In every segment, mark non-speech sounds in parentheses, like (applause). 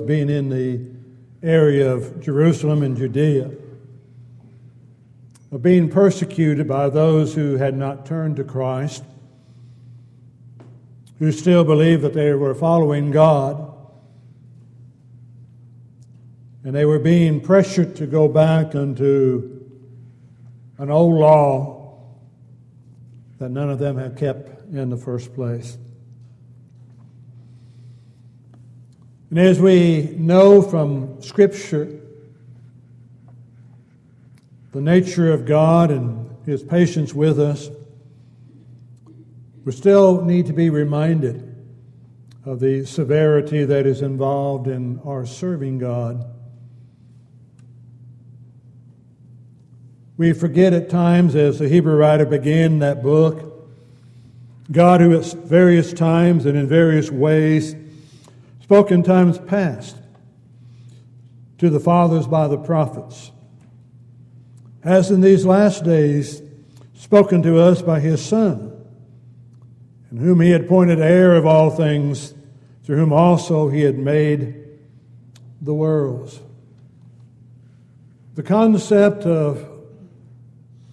being in the area of Jerusalem and Judea, of being persecuted by those who had not turned to Christ, who still believed that they were following God, and they were being pressured to go back into an old law that none of them had kept in the first place. And as we know from Scripture, the nature of God and His patience with us, we still need to be reminded of the severity that is involved in our serving God. We forget at times, as the Hebrew writer began that book, God who at various times and in various ways spoke in times past to the fathers by the prophets, has in these last days spoken to us by his Son, in whom he had appointed heir of all things, through whom also he had made the worlds. The concept of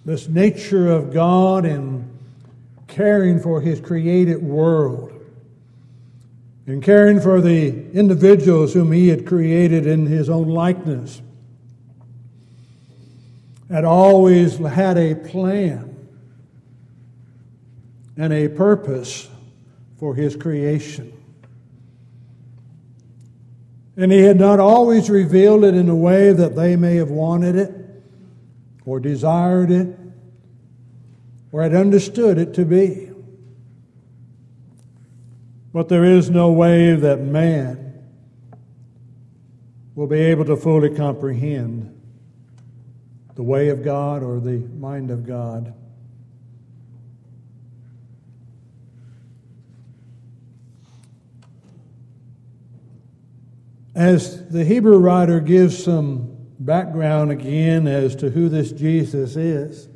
this nature of God and caring for his created world in caring for the individuals whom he had created in his own likeness, had always had a plan and a purpose for his creation. And he had not always revealed it in a way that they may have wanted it or desired it or had understood it to be. But there is no way that man will be able to fully comprehend the way of God or the mind of God. As the Hebrew writer gives some background again as to who this Jesus is,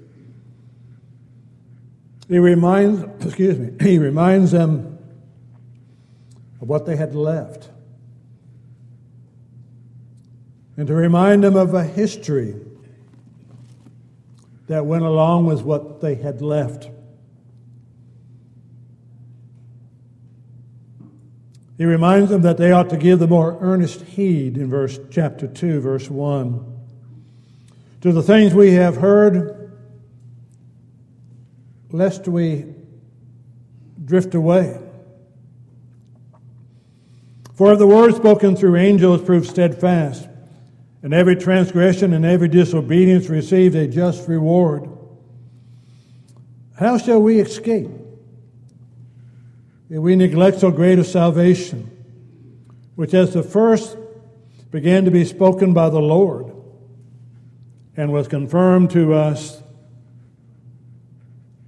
he reminds, (coughs) excuse me, (coughs) he reminds them of what they had left. And to remind them of a history that went along with what they had left. He reminds them that they ought to give the more earnest heed in verse chapter 2 verse 1 to the things we have heard lest we drift away. For if the word spoken through angels proved steadfast, and every transgression and every disobedience received a just reward, how shall we escape if we neglect so great a salvation, which as the first began to be spoken by the Lord and was confirmed to us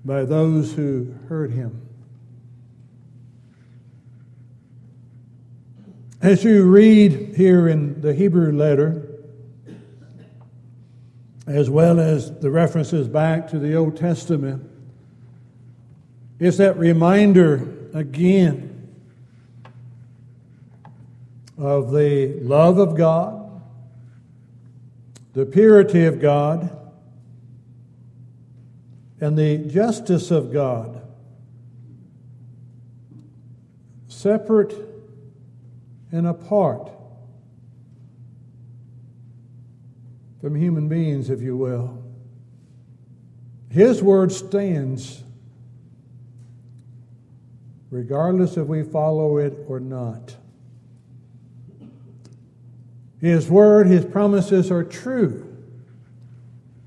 by those who heard him? As you read here in the Hebrew letter, as well as the references back to the Old Testament, it's that reminder again of the love of God, the purity of God, and the justice of God. Separate and apart from human beings, if you will. His word stands regardless if we follow it or not. His word, his promises are true,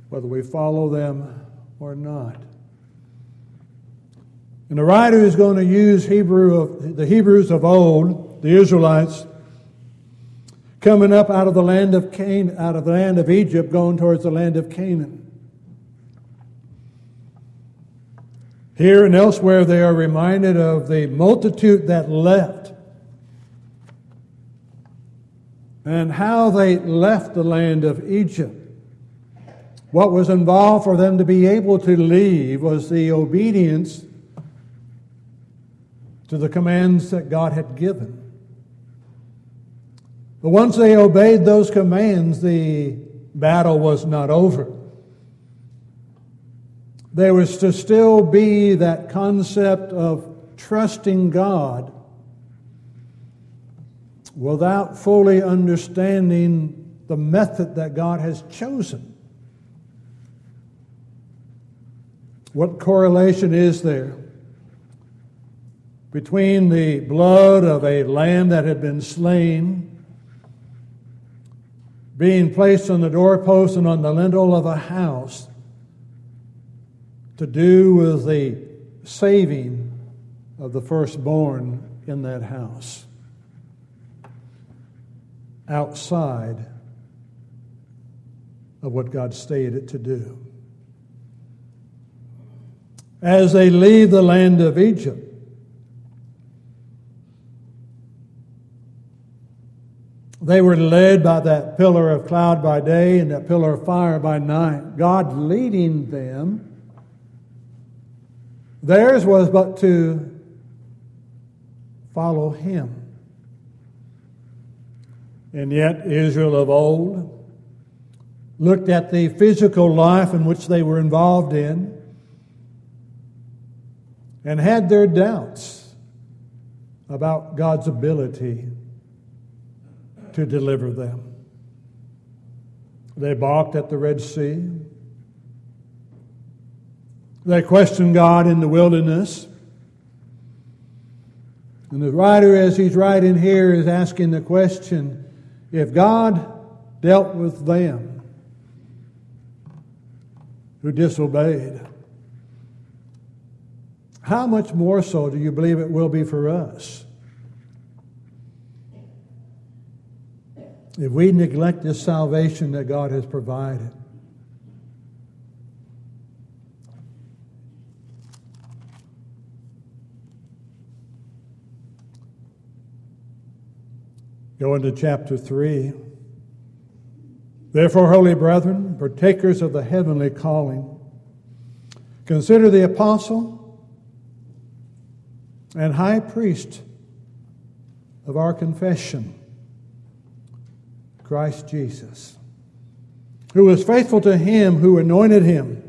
whether we follow them or not. And the writer is going to use Hebrew of, the Hebrews of old the Israelites coming up out of the land of Canaan, out of the land of Egypt, going towards the land of Canaan. Here and elsewhere, they are reminded of the multitude that left and how they left the land of Egypt. What was involved for them to be able to leave was the obedience to the commands that God had given. But once they obeyed those commands, the battle was not over. There was to still be that concept of trusting God without fully understanding the method that God has chosen. What correlation is there between the blood of a lamb that had been slain being placed on the doorpost and on the lintel of a house to do with the saving of the firstborn in that house outside of what God stated it to do. As they leave the land of Egypt, They were led by that pillar of cloud by day and that pillar of fire by night, God leading them. Theirs was but to follow Him. And yet, Israel of old looked at the physical life in which they were involved in and had their doubts about God's ability to deliver them. They balked at the Red Sea. They questioned God in the wilderness. And the writer, as he's writing here, is asking the question if God dealt with them who disobeyed, how much more so do you believe it will be for us? If we neglect this salvation that God has provided. Go into chapter 3. Therefore, holy brethren, partakers of the heavenly calling, consider the apostle and high priest of our confession Christ Jesus, who was faithful to him who anointed him,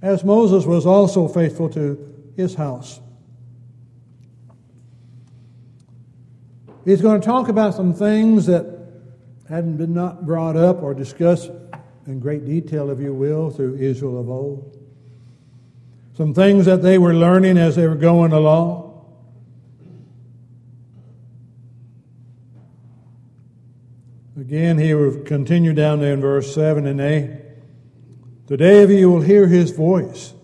as Moses was also faithful to his house. He's going to talk about some things that hadn't been not brought up or discussed in great detail, if you will, through Israel of old. Some things that they were learning as they were going along. Again, he will continue down there in verse 7 and 8. Today, if you will hear his voice,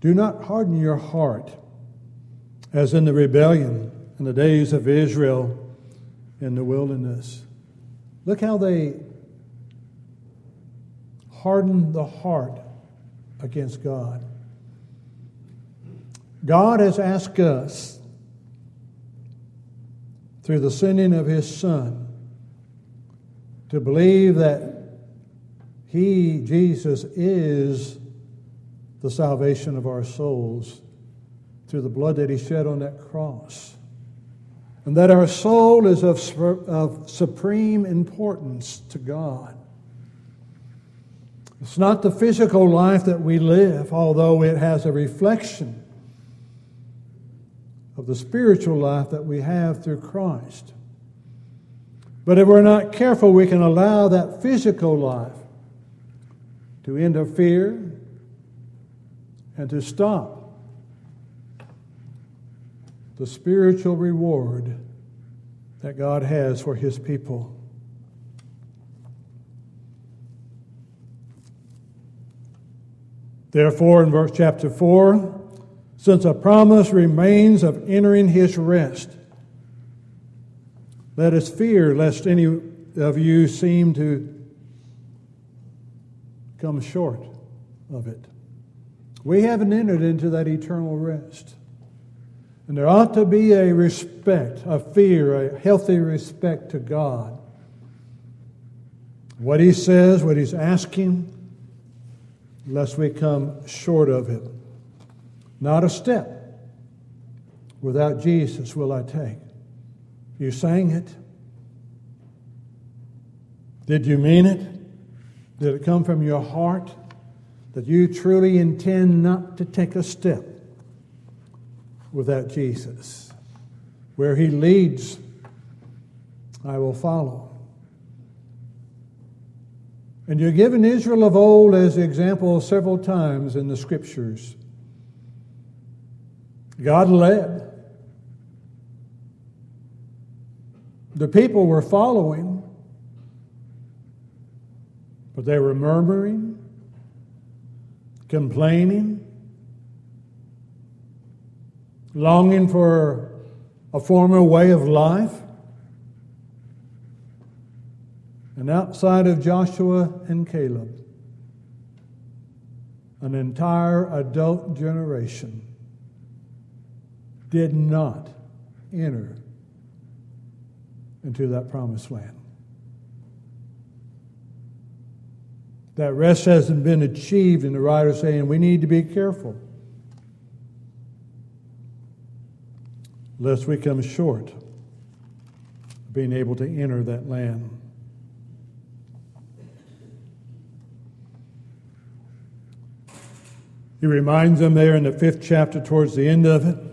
do not harden your heart as in the rebellion in the days of Israel in the wilderness. Look how they hardened the heart against God. God has asked us through the sending of his Son to believe that He, Jesus, is the salvation of our souls through the blood that He shed on that cross. And that our soul is of, of supreme importance to God. It's not the physical life that we live, although it has a reflection of the spiritual life that we have through Christ. But if we're not careful, we can allow that physical life to interfere and to stop the spiritual reward that God has for His people. Therefore, in verse chapter 4, since a promise remains of entering His rest, let us fear lest any of you seem to come short of it. We haven't entered into that eternal rest. And there ought to be a respect, a fear, a healthy respect to God. What He says, what He's asking, lest we come short of it. Not a step without Jesus will I take. You sang it. Did you mean it? Did it come from your heart that you truly intend not to take a step without Jesus? Where he leads, I will follow. And you're given Israel of old as the example several times in the scriptures. God led. The people were following, but they were murmuring, complaining, longing for a former way of life. And outside of Joshua and Caleb, an entire adult generation did not enter into that promised land. That rest hasn't been achieved, and the writer saying we need to be careful lest we come short of being able to enter that land. He reminds them there in the fifth chapter, towards the end of it,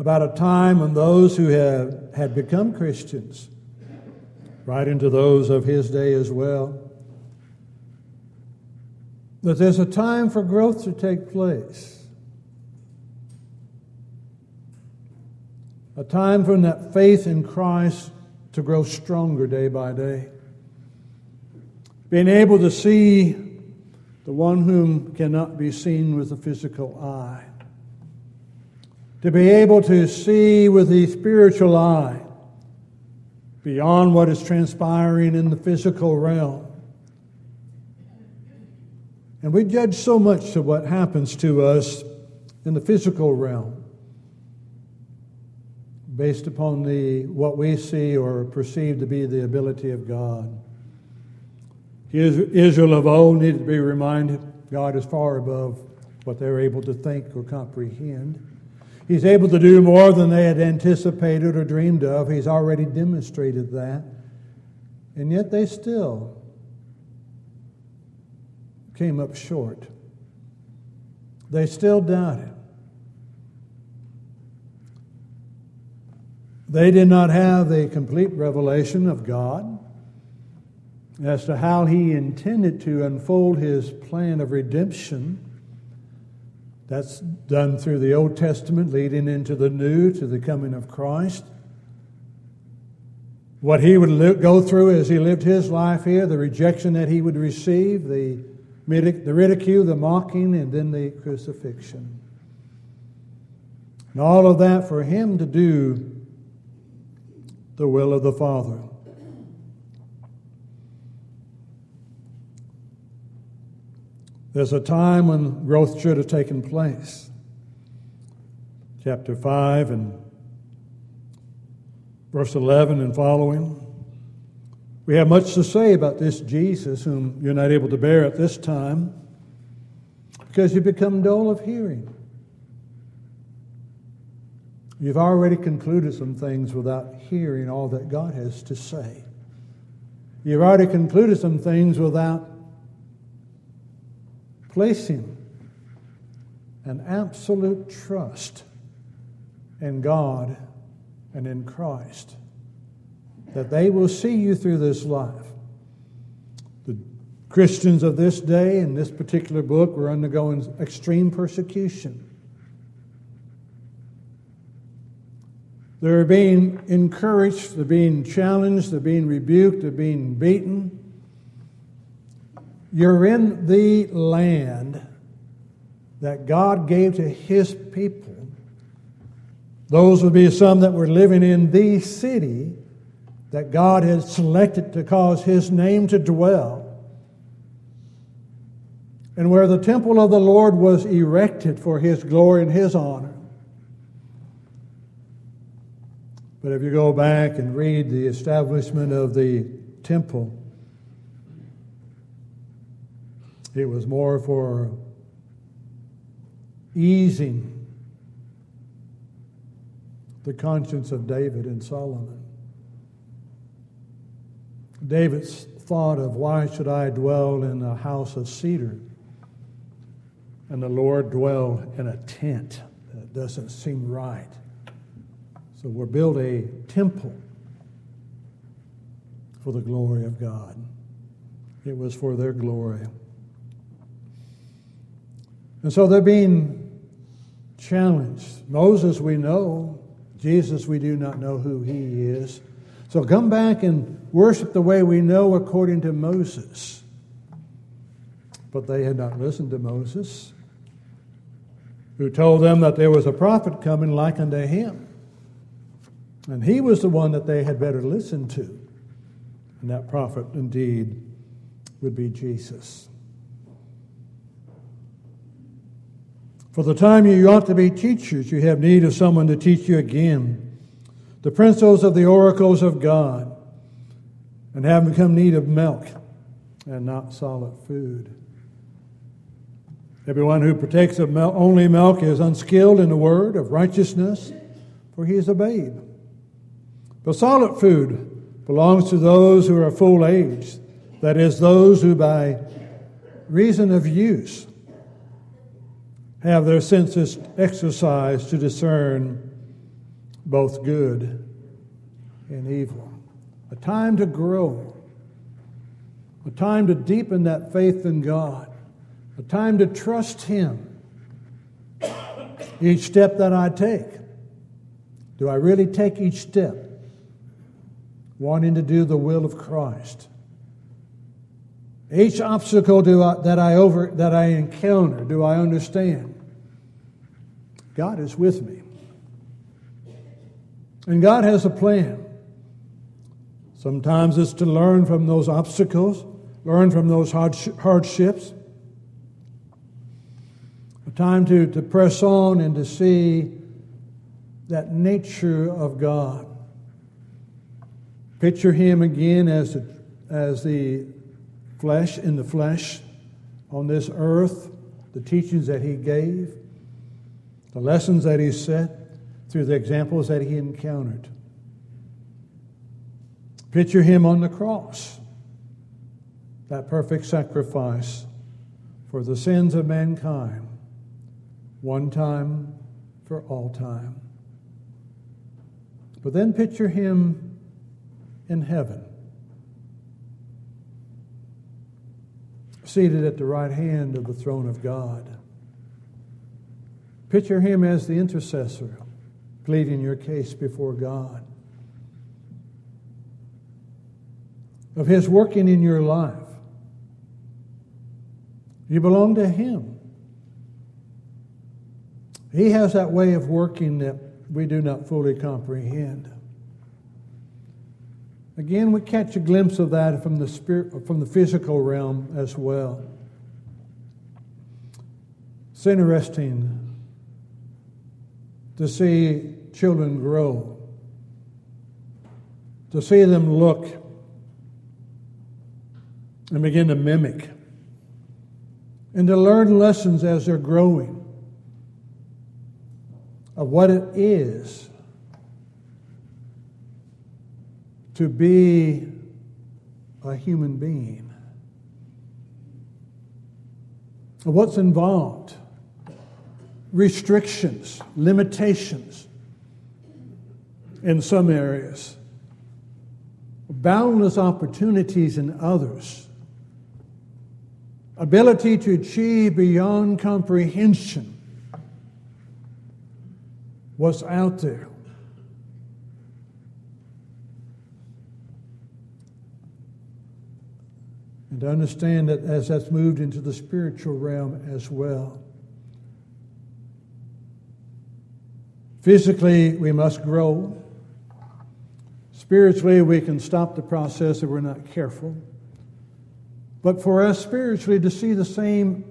about a time when those who have, had become Christians, right into those of his day as well, that there's a time for growth to take place. A time for that faith in Christ to grow stronger day by day. Being able to see the one whom cannot be seen with the physical eye. To be able to see with the spiritual eye beyond what is transpiring in the physical realm. And we judge so much of what happens to us in the physical realm based upon the what we see or perceive to be the ability of God. Israel of old needed to be reminded God is far above what they were able to think or comprehend. He's able to do more than they had anticipated or dreamed of. He's already demonstrated that. And yet they still came up short. They still doubted. They did not have the complete revelation of God as to how he intended to unfold his plan of redemption. That's done through the Old Testament, leading into the New to the coming of Christ. What he would go through as he lived his life here, the rejection that he would receive, the, the ridicule, the mocking, and then the crucifixion. And all of that for him to do the will of the Father. There's a time when growth should have taken place. Chapter 5 and verse 11 and following. We have much to say about this Jesus, whom you're not able to bear at this time, because you become dull of hearing. You've already concluded some things without hearing all that God has to say. You've already concluded some things without placing an absolute trust in God and in Christ, that they will see you through this life. The Christians of this day in this particular book were undergoing extreme persecution. They're being encouraged, they're being challenged, they're being rebuked, they're being beaten. You're in the land that God gave to His people. Those would be some that were living in the city that God had selected to cause His name to dwell. And where the temple of the Lord was erected for His glory and His honor. But if you go back and read the establishment of the temple, It was more for easing the conscience of David and Solomon. David's thought of why should I dwell in a house of cedar and the Lord dwell in a tent? That doesn't seem right. So we'll build a temple for the glory of God. It was for their glory. And so they're being challenged. Moses, we know. Jesus, we do not know who he is. So come back and worship the way we know according to Moses. But they had not listened to Moses, who told them that there was a prophet coming like unto him. And he was the one that they had better listen to. And that prophet indeed would be Jesus. For the time you ought to be teachers, you have need of someone to teach you again the principles of the oracles of God, and have become need of milk and not solid food. Everyone who partakes of only milk is unskilled in the word of righteousness, for he is a babe. But solid food belongs to those who are full age, that is, those who by reason of use have their senses exercised to discern both good and evil. A time to grow, a time to deepen that faith in God, a time to trust Him. Each step that I take, do I really take each step wanting to do the will of Christ? Each obstacle I, that I over that I encounter, do I understand? God is with me. And God has a plan. Sometimes it's to learn from those obstacles, learn from those hardships. A time to, to press on and to see that nature of God. Picture Him again as, a, as the flesh in the flesh on this earth, the teachings that he gave, the lessons that he set through the examples that he encountered. Picture him on the cross, that perfect sacrifice for the sins of mankind, one time for all time. But then picture him in heaven seated at the right hand of the throne of God. Picture him as the intercessor, pleading your case before God. Of his working in your life. You belong to him. He has that way of working that we do not fully comprehend. Again, we catch a glimpse of that from the spirit, from the physical realm as well. It's interesting to see children grow, to see them look and begin to mimic, and to learn lessons as they're growing of what it is to be a human being. What's involved? Restrictions, limitations in some areas, boundless opportunities in others, ability to achieve beyond comprehension what's out there. And to understand that as that's moved into the spiritual realm as well. Physically, we must grow. Spiritually, we can stop the process if we're not careful. But for us spiritually to see the same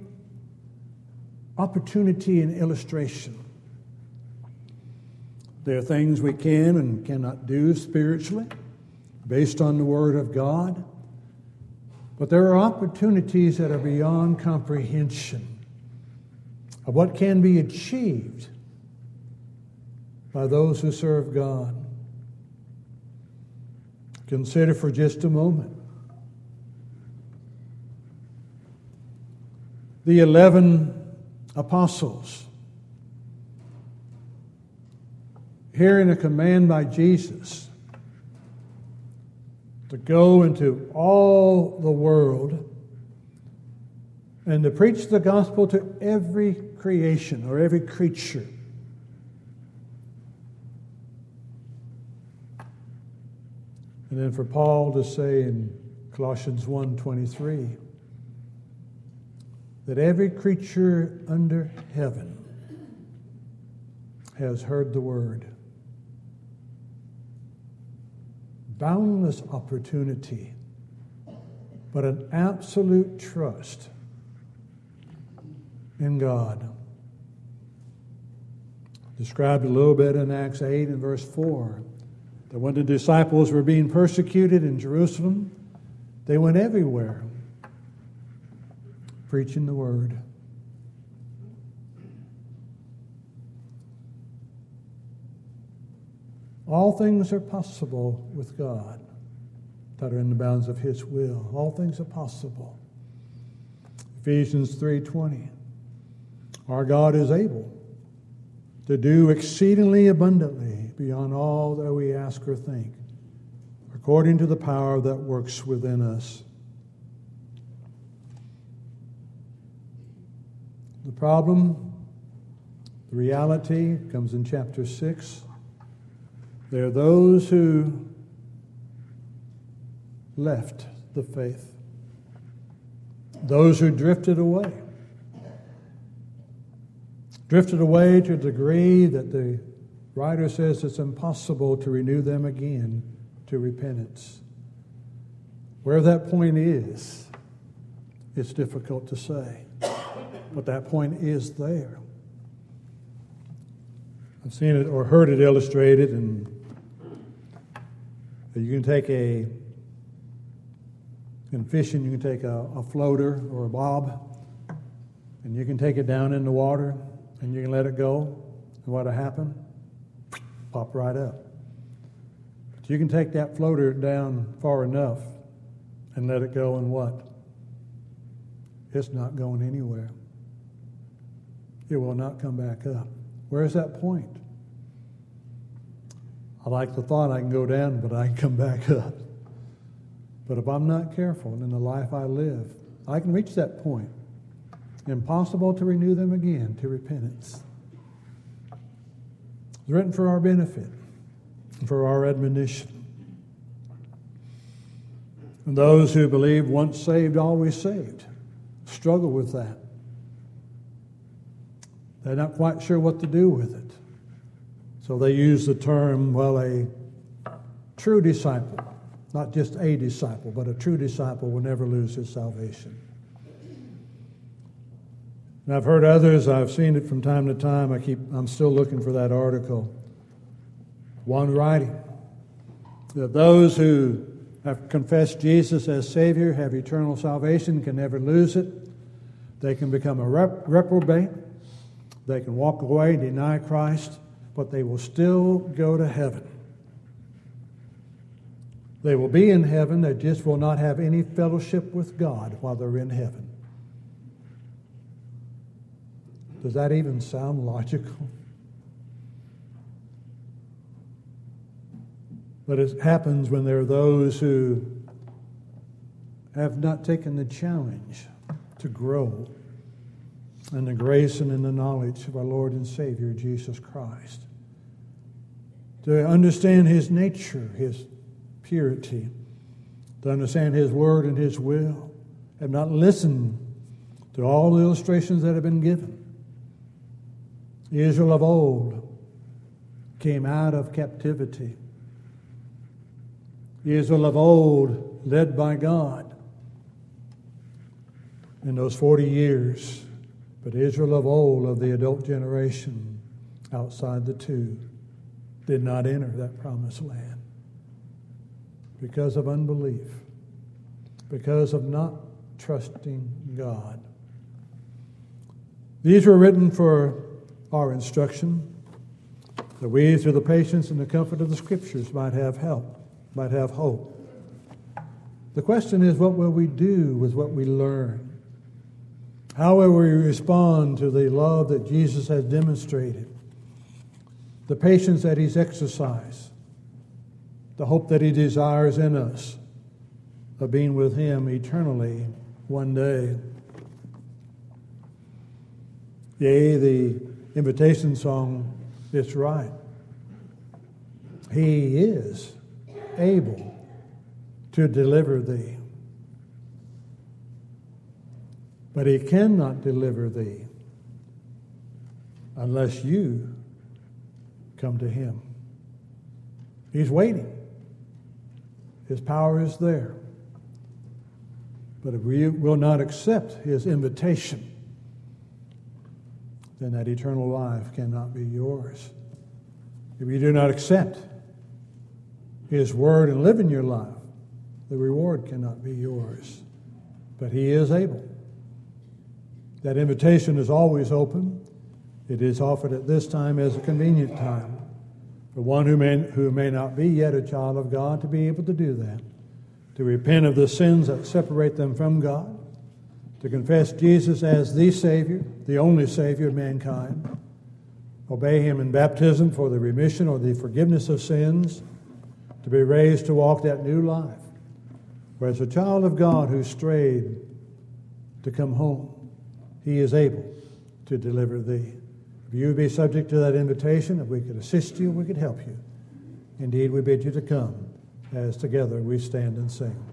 opportunity and illustration. There are things we can and cannot do spiritually based on the Word of God. But there are opportunities that are beyond comprehension of what can be achieved by those who serve God. Consider for just a moment the 11 apostles. Hearing a command by Jesus to go into all the world and to preach the gospel to every creation or every creature. And then for Paul to say in Colossians 1:23 that every creature under heaven has heard the word. Boundless opportunity, but an absolute trust in God. Described a little bit in Acts 8 and verse 4 that when the disciples were being persecuted in Jerusalem, they went everywhere preaching the word. All things are possible with God that are in the bounds of his will. All things are possible. Ephesians 3:20. Our God is able to do exceedingly abundantly beyond all that we ask or think, according to the power that works within us. The problem, the reality, comes in chapter 6. There are those who left the faith, those who drifted away. Drifted away to a degree that the writer says it's impossible to renew them again to repentance. Where that point is, it's difficult to say. But that point is there. I've seen it or heard it illustrated, and you can take a, in fishing, you can take a, a floater or a bob, and you can take it down in the water, and you can let it go, and what'll happen? Pop right up. But you can take that floater down far enough and let it go, and what? It's not going anywhere it will not come back up. Where is that point? I like the thought I can go down, but I can come back up. But if I'm not careful in the life I live, I can reach that point. Impossible to renew them again to repentance. It's written for our benefit, for our admonition. And those who believe once saved, always saved struggle with that. They're not quite sure what to do with it. So they use the term, well, a true disciple, not just a disciple, but a true disciple will never lose his salvation. And I've heard others, I've seen it from time to time. I keep, I'm still looking for that article. One writing that those who have confessed Jesus as Savior have eternal salvation, can never lose it. They can become a rep- reprobate they can walk away deny Christ, but they will still go to heaven. They will be in heaven, they just will not have any fellowship with God while they're in heaven. Does that even sound logical? But it happens when there are those who have not taken the challenge to grow in the grace and in the knowledge of our Lord and Savior, Jesus Christ. To understand His nature, His purity, to understand His word and His will, have not listened to all the illustrations that have been given. Israel of old came out of captivity. Israel of old, led by God in those 40 years but Israel of old, of the adult generation, outside the two, did not enter that promised land because of unbelief, because of not trusting God. These were written for our instruction, that we, through the patience and the comfort of the Scriptures, might have help, might have hope. The question is, what will we do with what we learn? How will we respond to the love that Jesus has demonstrated, the patience that He's exercised, the hope that He desires in us of being with Him eternally one day? Yea, the invitation song is right. He is able to deliver thee. But he cannot deliver thee unless you come to him. He's waiting. His power is there. But if we will not accept his invitation, then that eternal life cannot be yours. If you do not accept his word and live in your life, the reward cannot be yours. But he is able. That invitation is always open. It is offered at this time as a convenient time for one who may, who may not be yet a child of God to be able to do that, to repent of the sins that separate them from God, to confess Jesus as the Savior, the only Savior of mankind, obey Him in baptism for the remission or the forgiveness of sins, to be raised to walk that new life. Whereas a child of God who strayed to come home, he is able to deliver thee. If you would be subject to that invitation, if we could assist you, we could help you. Indeed, we bid you to come as together we stand and sing.